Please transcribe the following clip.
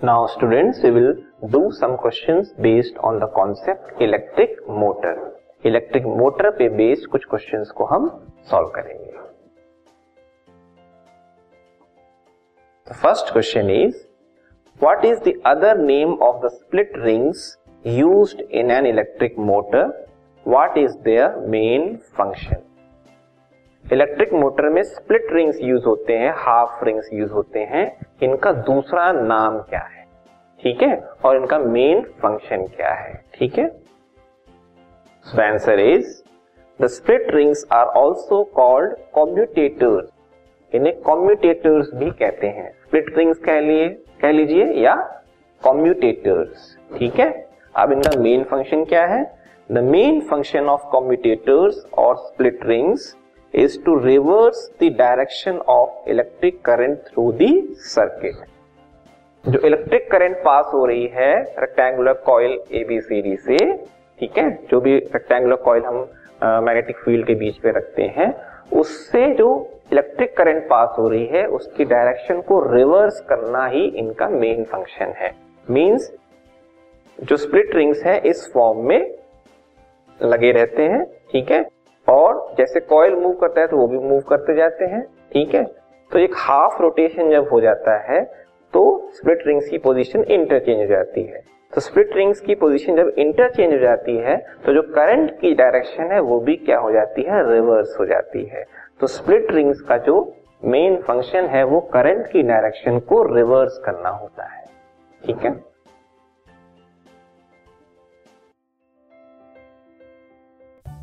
Now students, we will do some questions based on the concept electric motor. Electric motor पे based कुछ questions को हम solve करेंगे। First question is what is the other name of the split rings used in an electric motor what is their main function electric motor में split rings use होते हैं half rings use होते हैं। इनका दूसरा नाम क्या है? ठीक है? और इनका मेन फ़ंक्शन क्या है? ठीक है? Answer is the split rings are also called commutators इन्हें कॉम्यूटेटर्स भी कहते हैं। स्प्लिट रिंग्स कह लिए, कह लीजिए, या कॉम्यूटेटर्स ठीक है? अब इनका मेन फ़ंक्शन क्या है? The main function of commutators और split rings is to reverse the direction of electric current through the circuit. जो इलेक्ट्रिक करंट पास हो रही है रेक्टेंगुलर कॉइल एबीसीडी से, ठीक है? जो भी रेक्टेंगुलर कॉइल हम मैग्नेटिक फ़ील्ड के बीच में रखते हैं, उससे जो इलेक्ट्रिक करंट पास हो रही है, उसकी डायरेक्शन को रिवर्स करना ही इनका मेन फ़ंक्शन है। मींस जो स्प्लिट रिंग्स है, इस फॉर्म में लगे रहते हैं, ठीक है? और जैसे कॉयल मूव करता है तो वो भी मूव करते जाते हैं, ठीक है? तो एक हाफ़ रोटेशन जब हो जाता है तो स्प्लिट रिंग्स की पोजीशन इंटरचेंज हो जाती है। तो स्प्लिट रिंग्स की पोजीशन जब इंटरचेंज हो जाती है तो जो करंट की डायरेक्शन है, वो भी क्या हो जाती है? रिवर्स हो जाती है। तो स्प्लिट रिंग्स का जो मेन फ़ंक्शन है, वो करंट की डायरेक्शन को रिवर्स करना होता है, ठीक है?